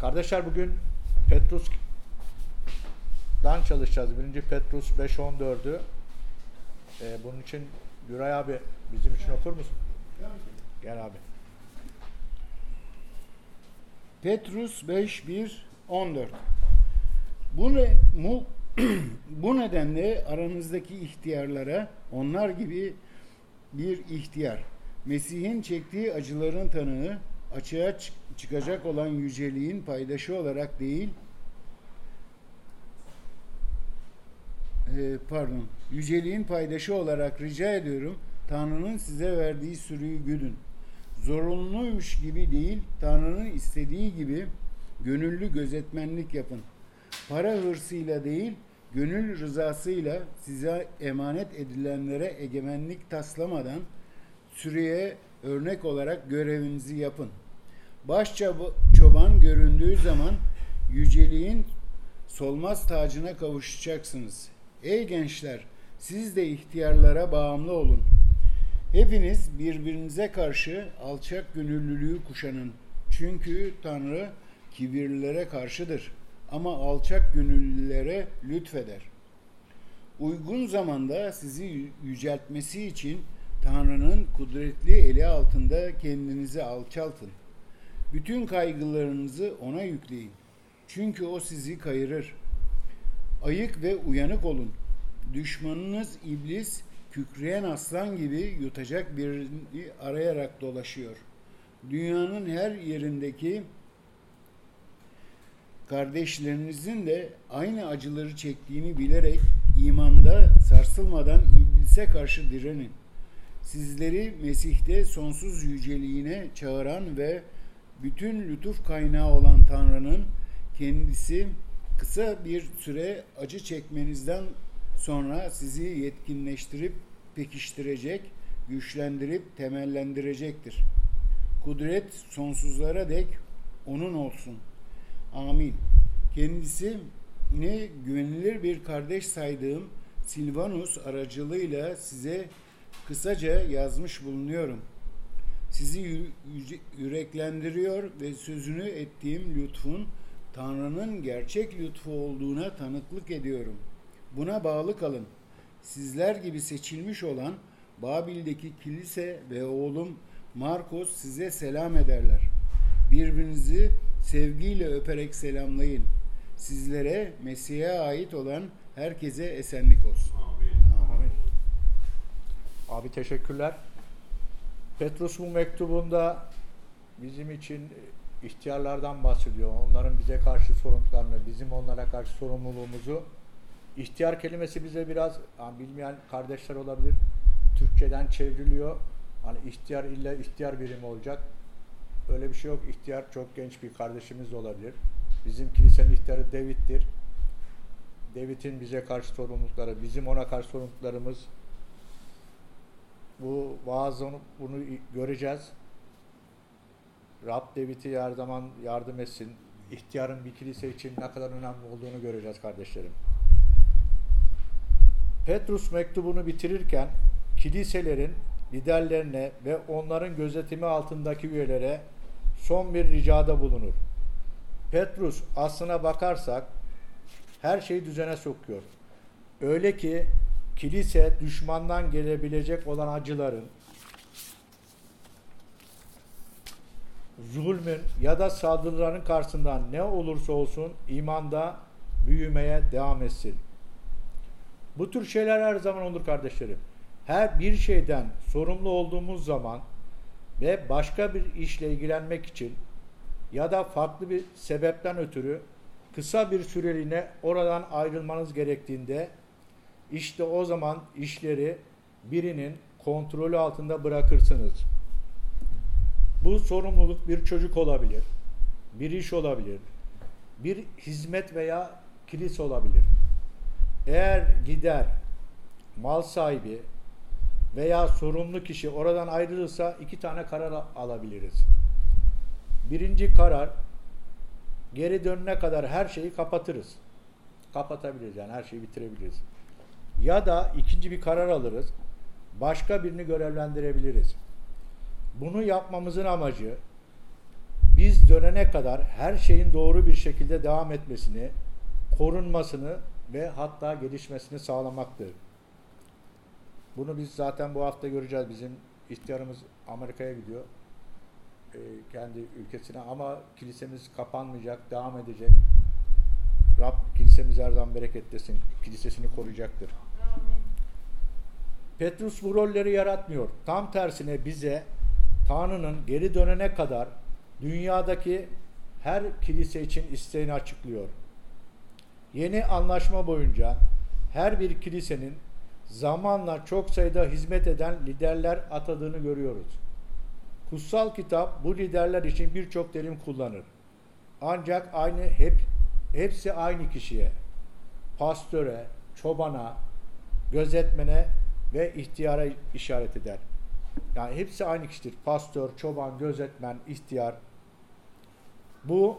Kardeşler bugün Petrus'dan çalışacağız. Birinci Petrus 5.14'ü. Ee, bunun için Güray abi bizim için okur musun? Gel abi. Petrus 5 1 14 Bu, ne, mu, bu nedenle aranızdaki ihtiyarlara onlar gibi bir ihtiyar Mesih'in çektiği acıların tanığı açığa çı- çıkacak olan yüceliğin paydaşı olarak değil e, pardon yüceliğin paydaşı olarak rica ediyorum Tanrı'nın size verdiği sürüyü güdün. Zorunluymuş gibi değil, Tanrı'nın istediği gibi gönüllü gözetmenlik yapın. Para hırsıyla değil, gönül rızasıyla size emanet edilenlere egemenlik taslamadan sürüye örnek olarak görevinizi yapın. Baş çoban göründüğü zaman yüceliğin solmaz tacına kavuşacaksınız. Ey gençler, siz de ihtiyarlara bağımlı olun. Hepiniz birbirinize karşı alçak gönüllülüğü kuşanın. Çünkü Tanrı kibirlilere karşıdır ama alçak gönüllülere lütfeder. Uygun zamanda sizi yü- yüceltmesi için Tanrı'nın kudretli eli altında kendinizi alçaltın. Bütün kaygılarınızı ona yükleyin. Çünkü o sizi kayırır. Ayık ve uyanık olun. Düşmanınız iblis kükreyen aslan gibi yutacak birini arayarak dolaşıyor. Dünyanın her yerindeki kardeşlerinizin de aynı acıları çektiğini bilerek imanda sarsılmadan iblise karşı direnin. Sizleri Mesih'te sonsuz yüceliğine çağıran ve bütün lütuf kaynağı olan Tanrı'nın kendisi kısa bir süre acı çekmenizden sonra sizi yetkinleştirip pekiştirecek, güçlendirip temellendirecektir. Kudret sonsuzlara dek onun olsun. Amin. Kendisi ne güvenilir bir kardeş saydığım Silvanus aracılığıyla size kısaca yazmış bulunuyorum. Sizi yüreklendiriyor ve sözünü ettiğim lütfun Tanrı'nın gerçek lütfu olduğuna tanıklık ediyorum. Buna bağlı kalın. Sizler gibi seçilmiş olan Babil'deki kilise ve oğlum Markos size selam ederler. Birbirinizi sevgiyle öperek selamlayın. Sizlere Mesih'e ait olan herkese esenlik olsun. Amin. Abi teşekkürler. Petrus bu mektubunda bizim için ihtiyarlardan bahsediyor. Onların bize karşı sorumluluklarını, bizim onlara karşı sorumluluğumuzu. İhtiyar kelimesi bize biraz hani bilmeyen kardeşler olabilir. Türkçeden çevriliyor. Hani ihtiyar illa ihtiyar birimi olacak. Öyle bir şey yok. İhtiyar çok genç bir kardeşimiz de olabilir. Bizim kilisenin ihtiyarı David'dir. David'in bize karşı sorumlulukları, bizim ona karşı sorumluluklarımız bu vaazını bunu göreceğiz. Rab David'i her zaman yardım etsin. İhtiyarın bir kilise için ne kadar önemli olduğunu göreceğiz kardeşlerim. Petrus mektubunu bitirirken kiliselerin liderlerine ve onların gözetimi altındaki üyelere son bir ricada bulunur. Petrus aslına bakarsak her şeyi düzene sokuyor. Öyle ki kilise düşmandan gelebilecek olan acıların, zulmün ya da saldırıların karşısında ne olursa olsun imanda büyümeye devam etsin. Bu tür şeyler her zaman olur kardeşlerim. Her bir şeyden sorumlu olduğumuz zaman ve başka bir işle ilgilenmek için ya da farklı bir sebepten ötürü kısa bir süreliğine oradan ayrılmanız gerektiğinde işte o zaman işleri birinin kontrolü altında bırakırsınız. Bu sorumluluk bir çocuk olabilir, bir iş olabilir, bir hizmet veya kilise olabilir. Eğer gider, mal sahibi veya sorumlu kişi oradan ayrılırsa iki tane karar al- alabiliriz. Birinci karar geri dönene kadar her şeyi kapatırız. Kapatabiliriz yani her şeyi bitirebiliriz. Ya da ikinci bir karar alırız. Başka birini görevlendirebiliriz. Bunu yapmamızın amacı biz dönene kadar her şeyin doğru bir şekilde devam etmesini, korunmasını ve hatta gelişmesini sağlamaktır. Bunu biz zaten bu hafta göreceğiz. Bizim ihtiyarımız Amerika'ya gidiyor. Ee, kendi ülkesine ama kilisemiz kapanmayacak, devam edecek. Rab kilisemiz her zaman bereketlesin. Kilisesini koruyacaktır. Petrus bu rolleri yaratmıyor. Tam tersine bize Tanrı'nın geri dönene kadar dünyadaki her kilise için isteğini açıklıyor. Yeni anlaşma boyunca her bir kilisenin zamanla çok sayıda hizmet eden liderler atadığını görüyoruz. Kutsal kitap bu liderler için birçok terim kullanır. Ancak aynı hep hepsi aynı kişiye, pastöre, çobana, gözetmene ve ihtiyara işaret eder. Yani hepsi aynı kişidir. Pastör, çoban, gözetmen, ihtiyar. Bu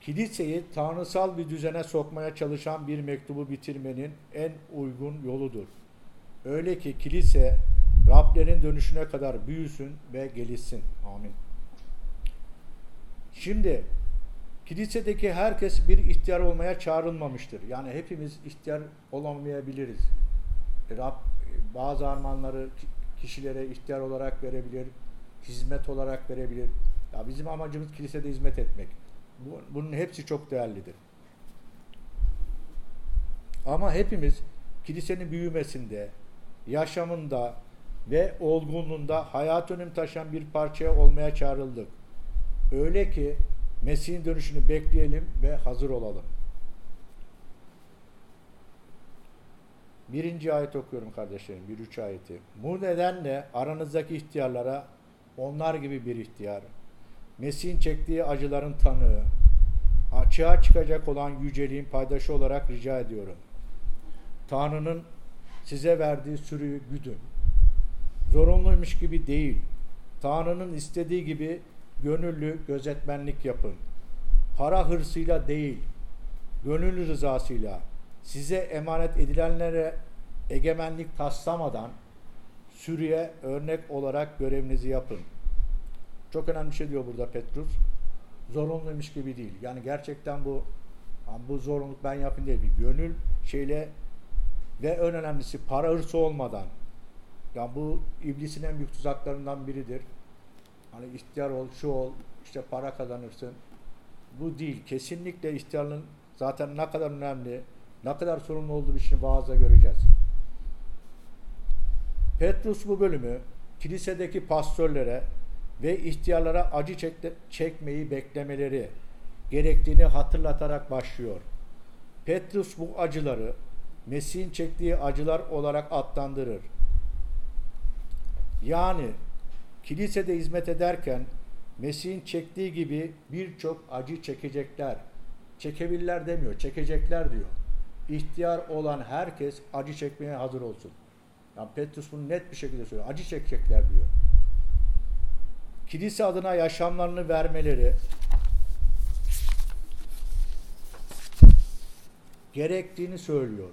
kiliseyi tanrısal bir düzene sokmaya çalışan bir mektubu bitirmenin en uygun yoludur. Öyle ki kilise Rablerin dönüşüne kadar büyüsün ve gelişsin. Amin. Şimdi kilisedeki herkes bir ihtiyar olmaya çağrılmamıştır. Yani hepimiz ihtiyar olamayabiliriz. Rab bazı armağanları kişilere ihtiyar olarak verebilir, hizmet olarak verebilir. Ya bizim amacımız kilisede hizmet etmek. Bunun hepsi çok değerlidir. Ama hepimiz kilisenin büyümesinde, yaşamında ve olgunluğunda hayat önüm taşıyan bir parçaya olmaya çağrıldık. Öyle ki Mesih'in dönüşünü bekleyelim ve hazır olalım. Birinci ayet okuyorum kardeşlerim, bir üç ayeti. Bu nedenle aranızdaki ihtiyarlara onlar gibi bir ihtiyar, Mesih'in çektiği acıların tanığı, açığa çıkacak olan yüceliğin paydaşı olarak rica ediyorum. Tanrı'nın size verdiği sürüyü güdün. Zorunluymuş gibi değil. Tanrı'nın istediği gibi gönüllü gözetmenlik yapın. Para hırsıyla değil, gönül rızasıyla size emanet edilenlere egemenlik taslamadan sürüye örnek olarak görevinizi yapın. Çok önemli bir şey diyor burada Petrus. Zorunluymuş gibi değil. Yani gerçekten bu bu zorunluluk ben yapayım değil. Bir gönül şeyle ve en önemlisi para hırsı olmadan yani bu iblisin en büyük tuzaklarından biridir. Hani ihtiyar ol, şu ol, işte para kazanırsın. Bu değil. Kesinlikle ihtiyarlığın zaten ne kadar önemli, ne kadar sorumlu olduğu şeyini vaazda göreceğiz. Petrus bu bölümü kilisedeki pastörlere ve ihtiyarlara acı çekmeyi beklemeleri gerektiğini hatırlatarak başlıyor. Petrus bu acıları Mesih'in çektiği acılar olarak adlandırır. Yani kilisede hizmet ederken Mesih'in çektiği gibi birçok acı çekecekler. Çekebilirler demiyor, çekecekler diyor. İhtiyar olan herkes acı çekmeye hazır olsun. Yani Petrus bunu net bir şekilde söylüyor. Acı çekecekler diyor. Kilise adına yaşamlarını vermeleri gerektiğini söylüyor.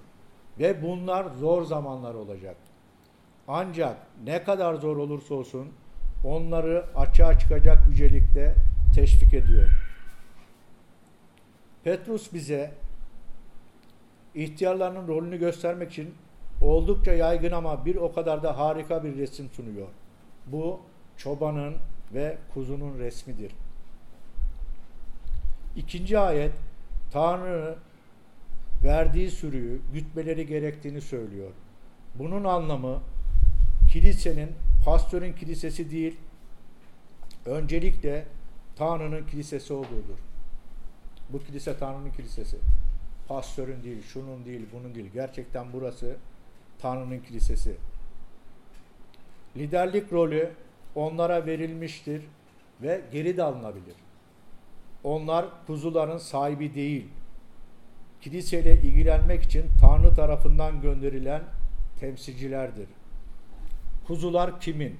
Ve bunlar zor zamanlar olacak. Ancak ne kadar zor olursa olsun onları açığa çıkacak yücelikte teşvik ediyor. Petrus bize ihtiyarlarının rolünü göstermek için oldukça yaygın ama bir o kadar da harika bir resim sunuyor. Bu çobanın ve kuzunun resmidir. İkinci ayet Tanrı verdiği sürüyü gütmeleri gerektiğini söylüyor. Bunun anlamı kilisenin pastörün kilisesi değil, öncelikle Tanrı'nın kilisesi olduğudur. Bu kilise Tanrı'nın kilisesi. Pastörün değil, şunun değil, bunun değil. Gerçekten burası Tanrı'nın kilisesi. Liderlik rolü onlara verilmiştir ve geri de alınabilir. Onlar kuzuların sahibi değil. Kiliseyle ilgilenmek için Tanrı tarafından gönderilen temsilcilerdir. Kuzular kimin?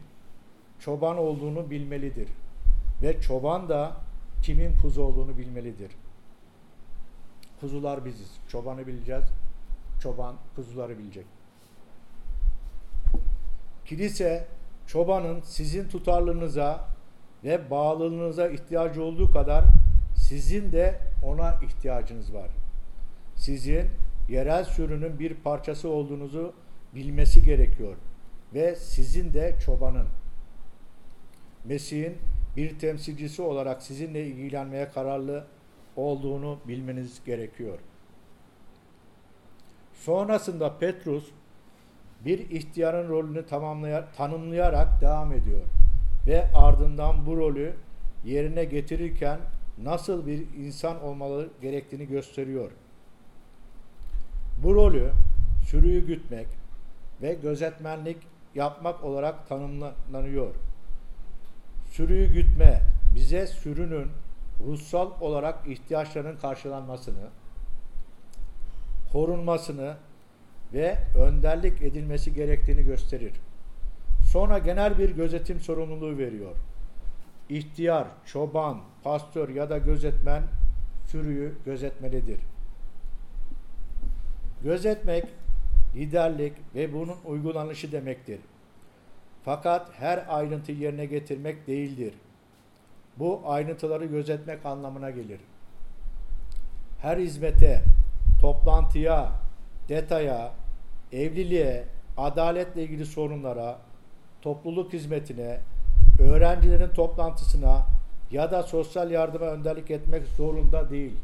Çoban olduğunu bilmelidir. Ve çoban da kimin kuzu olduğunu bilmelidir. Kuzular biziz. Çobanı bileceğiz. Çoban kuzuları bilecek. Kilise çobanın sizin tutarlılığınıza ve bağlılığınıza ihtiyacı olduğu kadar sizin de ona ihtiyacınız var. Sizin yerel sürünün bir parçası olduğunuzu bilmesi gerekiyor ve sizin de çobanın. Mesih'in bir temsilcisi olarak sizinle ilgilenmeye kararlı olduğunu bilmeniz gerekiyor. Sonrasında Petrus bir ihtiyarın rolünü tanımlayarak devam ediyor ve ardından bu rolü yerine getirirken nasıl bir insan olmalı gerektiğini gösteriyor. Bu rolü sürüyü gütmek ve gözetmenlik yapmak olarak tanımlanıyor. Sürüyü gütme bize sürünün ruhsal olarak ihtiyaçlarının karşılanmasını, korunmasını ve önderlik edilmesi gerektiğini gösterir. Sonra genel bir gözetim sorumluluğu veriyor. İhtiyar, çoban, pastör ya da gözetmen sürüyü gözetmelidir. Gözetmek, liderlik ve bunun uygulanışı demektir. Fakat her ayrıntı yerine getirmek değildir. Bu ayrıntıları gözetmek anlamına gelir. Her hizmete, toplantıya, detaya, evliliğe, adaletle ilgili sorunlara, topluluk hizmetine, öğrencilerin toplantısına ya da sosyal yardıma önderlik etmek zorunda değil.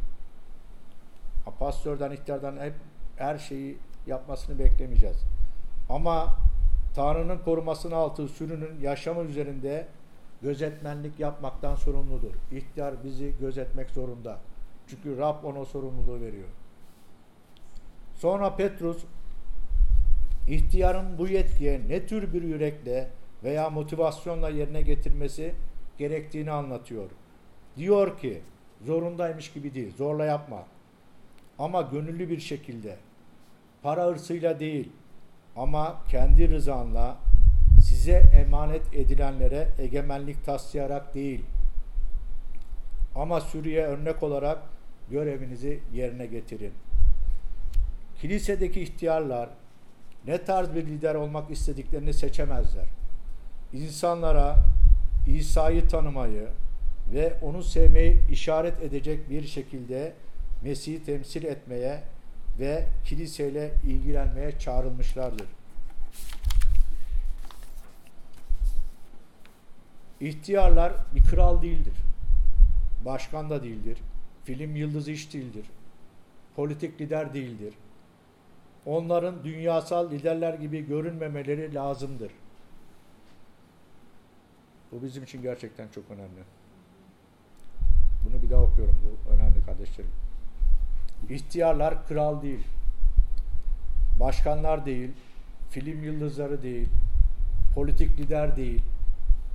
Pastörden, ihtiyardan hep her şeyi yapmasını beklemeyeceğiz. Ama Tanrı'nın korumasını altı sürünün yaşamı üzerinde gözetmenlik yapmaktan sorumludur. İhtiyar bizi gözetmek zorunda. Çünkü Rab ona sorumluluğu veriyor. Sonra Petrus ihtiyarın bu yetkiye ne tür bir yürekle veya motivasyonla yerine getirmesi gerektiğini anlatıyor. Diyor ki zorundaymış gibi değil, zorla yapma. Ama gönüllü bir şekilde, para hırsıyla değil ama kendi rızanla size emanet edilenlere egemenlik taslayarak değil ama sürüye örnek olarak görevinizi yerine getirin. Kilisedeki ihtiyarlar ne tarz bir lider olmak istediklerini seçemezler. İnsanlara İsa'yı tanımayı ve onu sevmeyi işaret edecek bir şekilde Mesih'i temsil etmeye ve kiliseyle ilgilenmeye çağrılmışlardır. İhtiyarlar bir kral değildir. Başkan da değildir. Film yıldızı hiç değildir. Politik lider değildir. Onların dünyasal liderler gibi görünmemeleri lazımdır. Bu bizim için gerçekten çok önemli. Bunu bir daha okuyorum bu önemli kardeşlerim. İhtiyarlar kral değil. Başkanlar değil. Film yıldızları değil. Politik lider değil.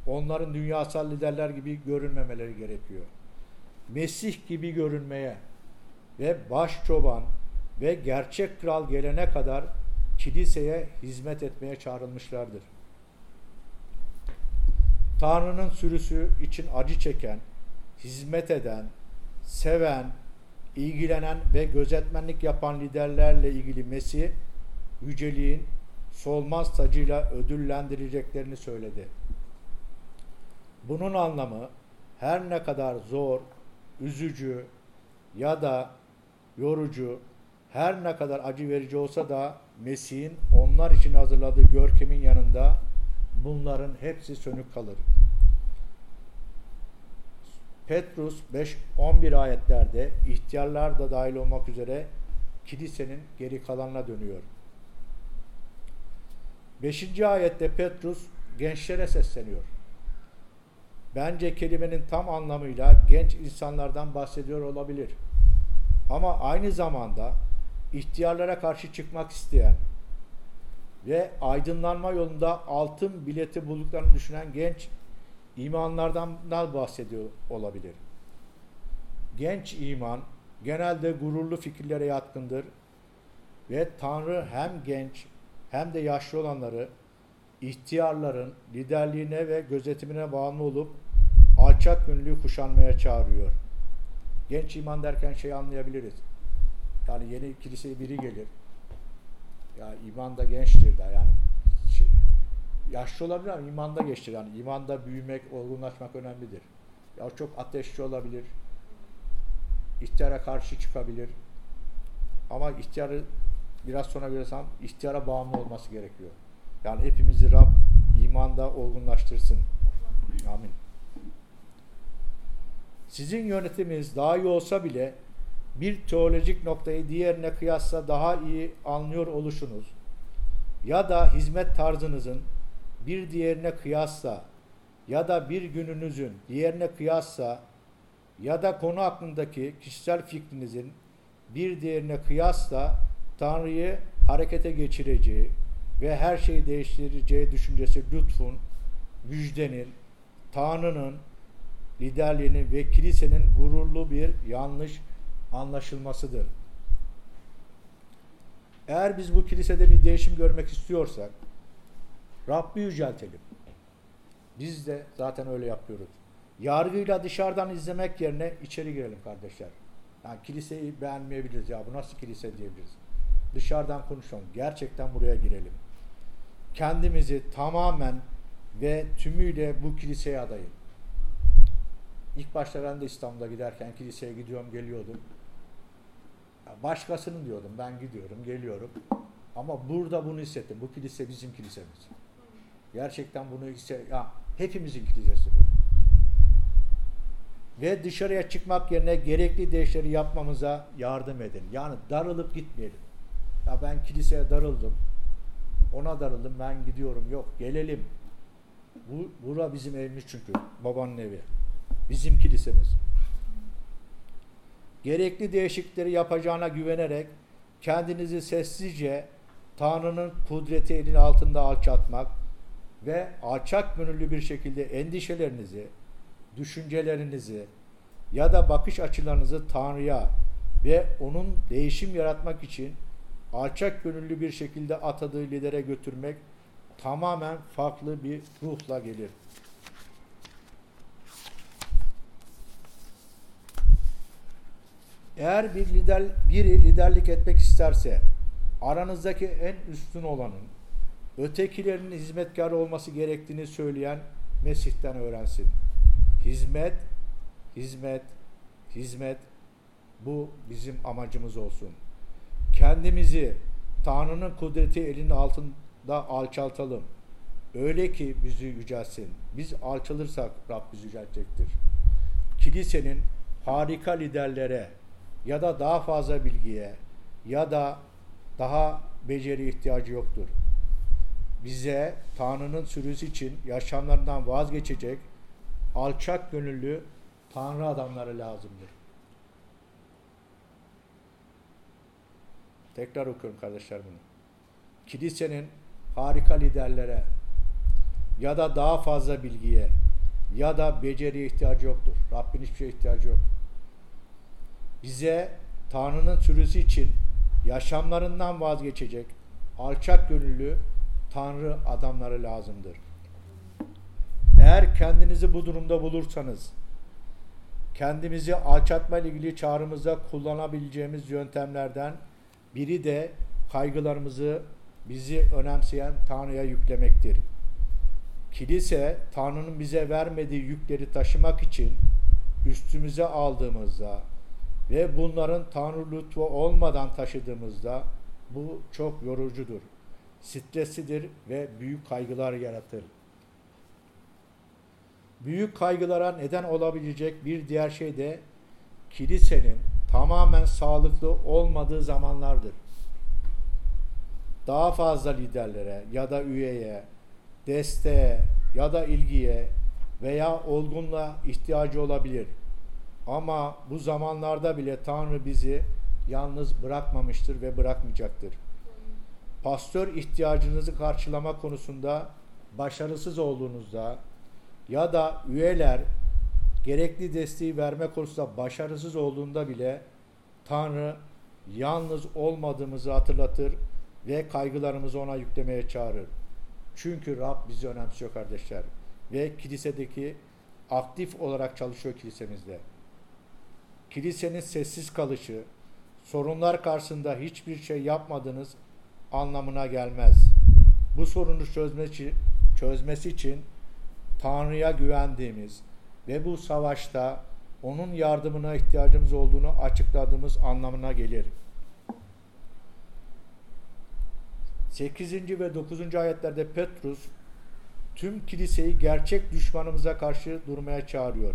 Onların dünyasal liderler gibi görünmemeleri gerekiyor. Mesih gibi görünmeye ve baş çoban ve gerçek kral gelene kadar kiliseye hizmet etmeye çağrılmışlardır. Tanrı'nın sürüsü için acı çeken, hizmet eden, seven, ilgilenen ve gözetmenlik yapan liderlerle ilgili Mesih, yüceliğin solmaz tacıyla ödüllendirileceklerini söyledi. Bunun anlamı her ne kadar zor, üzücü ya da yorucu, her ne kadar acı verici olsa da Mesih'in onlar için hazırladığı görkemin yanında bunların hepsi sönük kalır. Petrus 5-11 ayetlerde ihtiyarlar da dahil olmak üzere kilisenin geri kalanına dönüyor. 5. ayette Petrus gençlere sesleniyor. Bence kelimenin tam anlamıyla genç insanlardan bahsediyor olabilir. Ama aynı zamanda ihtiyarlara karşı çıkmak isteyen ve aydınlanma yolunda altın bileti bulduklarını düşünen genç imanlardan bahsediyor olabilir. Genç iman genelde gururlu fikirlere yatkındır ve Tanrı hem genç hem de yaşlı olanları ihtiyarların liderliğine ve gözetimine bağımlı olup alçak gönüllü kuşanmaya çağırıyor. Genç iman derken şey anlayabiliriz. Yani yeni kiliseye biri gelir. Ya iman da gençtir da yani şey, yaşlı olabilir ama imanda geçti. Yani imanda büyümek, olgunlaşmak önemlidir. Ya çok ateşli olabilir. İhtiyara karşı çıkabilir. Ama ihtiyarı biraz sonra görsem ihtiyara bağımlı olması gerekiyor. Yani hepimizi Rab imanda olgunlaştırsın. Amin. Sizin yönetiminiz daha iyi olsa bile bir teolojik noktayı diğerine kıyasla daha iyi anlıyor oluşunuz. Ya da hizmet tarzınızın bir diğerine kıyasla ya da bir gününüzün diğerine kıyasla ya da konu hakkındaki kişisel fikrinizin bir diğerine kıyasla Tanrı'yı harekete geçireceği ve her şeyi değiştireceği düşüncesi lütfun, müjdenin, Tanrı'nın liderliğinin ve kilisenin gururlu bir yanlış anlaşılmasıdır. Eğer biz bu kilisede bir değişim görmek istiyorsak Rabbi yüceltelim. Biz de zaten öyle yapıyoruz. Yargıyla dışarıdan izlemek yerine içeri girelim kardeşler. Yani kiliseyi beğenmeyebiliriz ya bu nasıl kilise diyebiliriz. Dışarıdan konuşalım. Gerçekten buraya girelim. Kendimizi tamamen ve tümüyle bu kiliseye adayın. İlk başta ben de İstanbul'a giderken kiliseye gidiyorum geliyordum. Başkasının diyordum ben gidiyorum geliyorum. Ama burada bunu hissettim. Bu kilise bizim kilisemiz. Gerçekten bunu hissettim. Ya, hepimizin kilisesi bu. Ve dışarıya çıkmak yerine gerekli değişleri yapmamıza yardım edin. Yani darılıp gitmeyelim. Ya ben kiliseye darıldım. Ona darıldım ben gidiyorum. Yok gelelim. Bu, bura bizim evimiz çünkü. Babanın evi. Bizim kilisemiz. Gerekli değişiklikleri yapacağına güvenerek kendinizi sessizce Tanrı'nın kudreti elin altında alçaltmak ve alçak gönüllü bir şekilde endişelerinizi, düşüncelerinizi ya da bakış açılarınızı Tanrı'ya ve onun değişim yaratmak için alçak gönüllü bir şekilde atadığı lidere götürmek tamamen farklı bir ruhla gelir. Eğer bir lider biri liderlik etmek isterse aranızdaki en üstün olanın ötekilerinin hizmetkarı olması gerektiğini söyleyen Mesih'ten öğrensin. Hizmet, hizmet, hizmet bu bizim amacımız olsun. Kendimizi Tanrı'nın kudreti elinin altında alçaltalım. Öyle ki bizi yücelsin. Biz alçalırsak Rab bizi yüceltecektir. Kilisenin harika liderlere ya da daha fazla bilgiye ya da daha beceri ihtiyacı yoktur. Bize Tanrı'nın sürüsü için yaşamlarından vazgeçecek alçak gönüllü Tanrı adamları lazımdır. Tekrar okuyorum kardeşler bunu. Kilisenin harika liderlere ya da daha fazla bilgiye ya da beceriye ihtiyacı yoktur. Rabbin hiçbir şeye ihtiyacı yok. Bize Tanrı'nın sürüsü için yaşamlarından vazgeçecek alçak gönüllü Tanrı adamları lazımdır. Eğer kendinizi bu durumda bulursanız, kendimizi alçatma ile ilgili çağrımızda kullanabileceğimiz yöntemlerden biri de kaygılarımızı bizi önemseyen Tanrı'ya yüklemektir. Kilise, Tanrı'nın bize vermediği yükleri taşımak için üstümüze aldığımızda ve bunların Tanrı lütfu olmadan taşıdığımızda bu çok yorucudur. Streslidir ve büyük kaygılar yaratır. Büyük kaygılara neden olabilecek bir diğer şey de kilisenin tamamen sağlıklı olmadığı zamanlardır. Daha fazla liderlere ya da üyeye, desteğe ya da ilgiye veya olgunluğa ihtiyacı olabilir. Ama bu zamanlarda bile Tanrı bizi yalnız bırakmamıştır ve bırakmayacaktır. Pastör ihtiyacınızı karşılama konusunda başarısız olduğunuzda ya da üyeler gerekli desteği verme konusunda başarısız olduğunda bile Tanrı yalnız olmadığımızı hatırlatır ve kaygılarımızı ona yüklemeye çağırır. Çünkü Rab bizi önemsiyor kardeşler. Ve kilisedeki aktif olarak çalışıyor kilisemizde. Kilisenin sessiz kalışı, sorunlar karşısında hiçbir şey yapmadığınız anlamına gelmez. Bu sorunu çözmek için, çözmesi için Tanrı'ya güvendiğimiz ve bu savaşta onun yardımına ihtiyacımız olduğunu açıkladığımız anlamına gelir. 8. ve 9. ayetlerde Petrus tüm kiliseyi gerçek düşmanımıza karşı durmaya çağırıyor.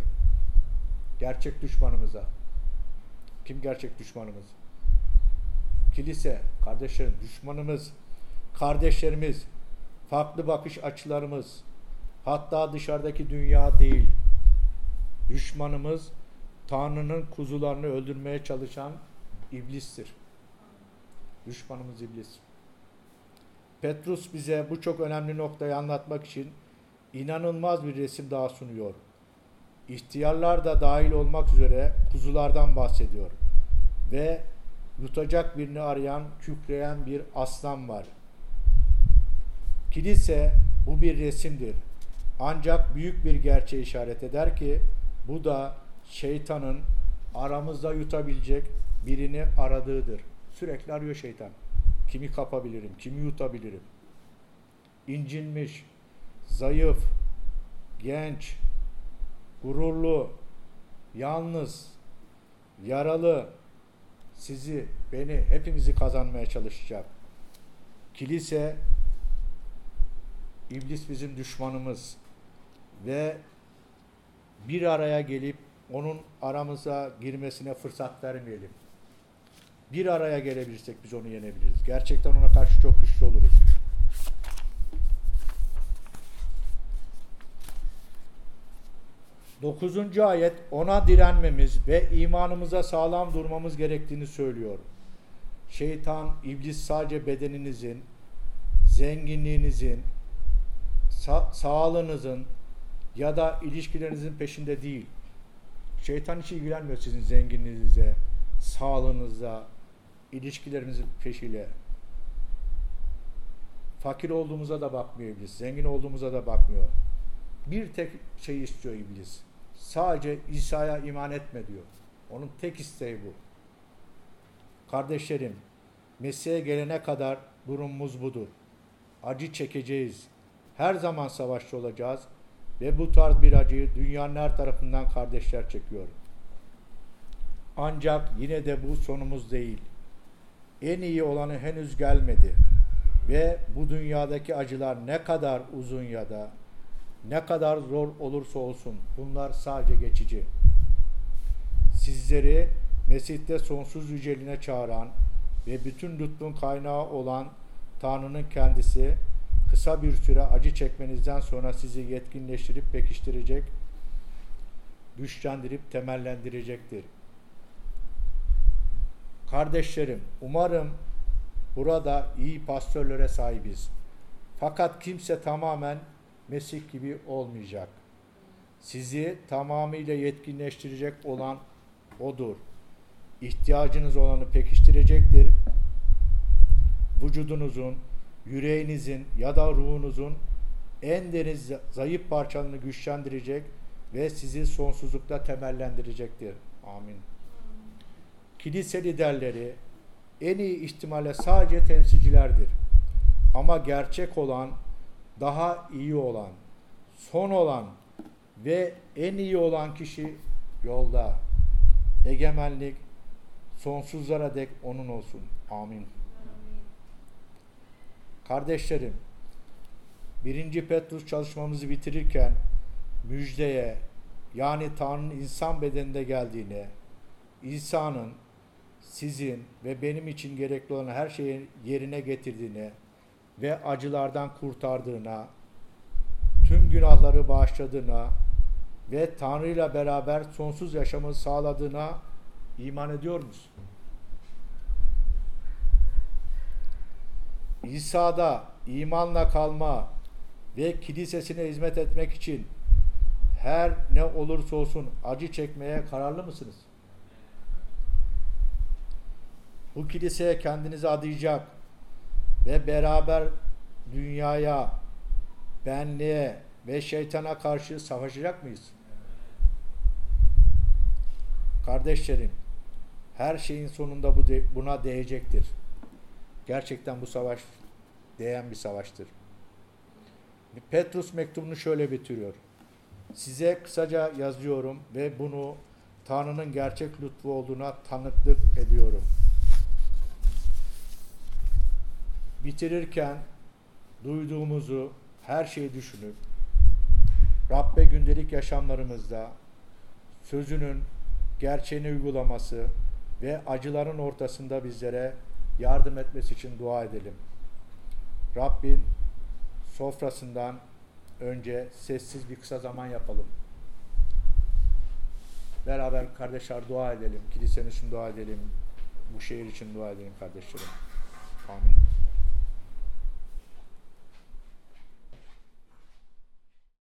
Gerçek düşmanımıza. Kim gerçek düşmanımız? Kilise, kardeşlerim, düşmanımız, kardeşlerimiz, farklı bakış açılarımız, hatta dışarıdaki dünya değil. Düşmanımız Tanrı'nın kuzularını öldürmeye çalışan iblistir. Düşmanımız iblis. Petrus bize bu çok önemli noktayı anlatmak için inanılmaz bir resim daha sunuyor. İhtiyarlar da dahil olmak üzere kuzulardan bahsediyor. Ve yutacak birini arayan, kükreyen bir aslan var. Kilise bu bir resimdir. Ancak büyük bir gerçeği işaret eder ki bu da şeytanın aramızda yutabilecek birini aradığıdır. Sürekli arıyor şeytan. Kimi kapabilirim, kimi yutabilirim. İncinmiş, zayıf, genç, gururlu, yalnız, yaralı, sizi, beni, hepimizi kazanmaya çalışacak. Kilise, iblis bizim düşmanımız ve bir araya gelip onun aramıza girmesine fırsat vermeyelim. Bir araya gelebilirsek biz onu yenebiliriz. Gerçekten ona karşı çok güçlü oluruz. Dokuzuncu ayet ona direnmemiz ve imanımıza sağlam durmamız gerektiğini söylüyor. Şeytan, iblis sadece bedeninizin, zenginliğinizin, sa sağlığınızın ya da ilişkilerinizin peşinde değil. Şeytan hiç ilgilenmiyor sizin zenginliğinize, sağlığınıza, ilişkilerinizin peşiyle. Fakir olduğumuza da bakmıyor iblis, zengin olduğumuza da bakmıyor. Bir tek şey istiyor iblis. Sadece İsa'ya iman etme diyor. Onun tek isteği bu. Kardeşlerim, Mesih'e gelene kadar durumumuz budur. Acı çekeceğiz. Her zaman savaşçı olacağız ve bu tarz bir acıyı dünyanın her tarafından kardeşler çekiyor. Ancak yine de bu sonumuz değil. En iyi olanı henüz gelmedi. Ve bu dünyadaki acılar ne kadar uzun ya da ne kadar zor olursa olsun bunlar sadece geçici. Sizleri Mesih'te sonsuz yüceliğine çağıran ve bütün lütfun kaynağı olan Tanrı'nın kendisi kısa bir süre acı çekmenizden sonra sizi yetkinleştirip pekiştirecek, güçlendirip temellendirecektir. Kardeşlerim, umarım burada iyi pastörlere sahibiz. Fakat kimse tamamen Mesih gibi olmayacak. Sizi tamamıyla yetkinleştirecek olan odur. İhtiyacınız olanı pekiştirecektir. Vücudunuzun, yüreğinizin ya da ruhunuzun en derin zayıf parçalarını güçlendirecek ve sizi sonsuzlukta temellendirecektir. Amin. Kilise liderleri en iyi ihtimalle sadece temsilcilerdir. Ama gerçek olan, daha iyi olan, son olan ve en iyi olan kişi yolda. Egemenlik sonsuzlara dek onun olsun. Amin. Kardeşlerim, birinci Petrus çalışmamızı bitirirken müjdeye yani Tanrı'nın insan bedeninde geldiğine, İsa'nın sizin ve benim için gerekli olan her şeyi yerine getirdiğine ve acılardan kurtardığına, tüm günahları bağışladığına ve Tanrı ile beraber sonsuz yaşamı sağladığına iman ediyor musun? İsa'da imanla kalma ve kilisesine hizmet etmek için her ne olursa olsun acı çekmeye kararlı mısınız? Bu kiliseye kendinizi adayacak ve beraber dünyaya, benliğe ve şeytana karşı savaşacak mıyız? Kardeşlerim, her şeyin sonunda bu buna değecektir. Gerçekten bu savaş değen bir savaştır. Petrus mektubunu şöyle bitiriyor. Size kısaca yazıyorum ve bunu Tanrı'nın gerçek lütfu olduğuna tanıklık ediyorum. Bitirirken duyduğumuzu her şeyi düşünüp Rabbe gündelik yaşamlarımızda sözünün gerçeğini uygulaması ve acıların ortasında bizlere yardım etmesi için dua edelim. Rabbin sofrasından önce sessiz bir kısa zaman yapalım. Beraber kardeşler dua edelim. Kilisenin için dua edelim. Bu şehir için dua edelim kardeşlerim. Amin.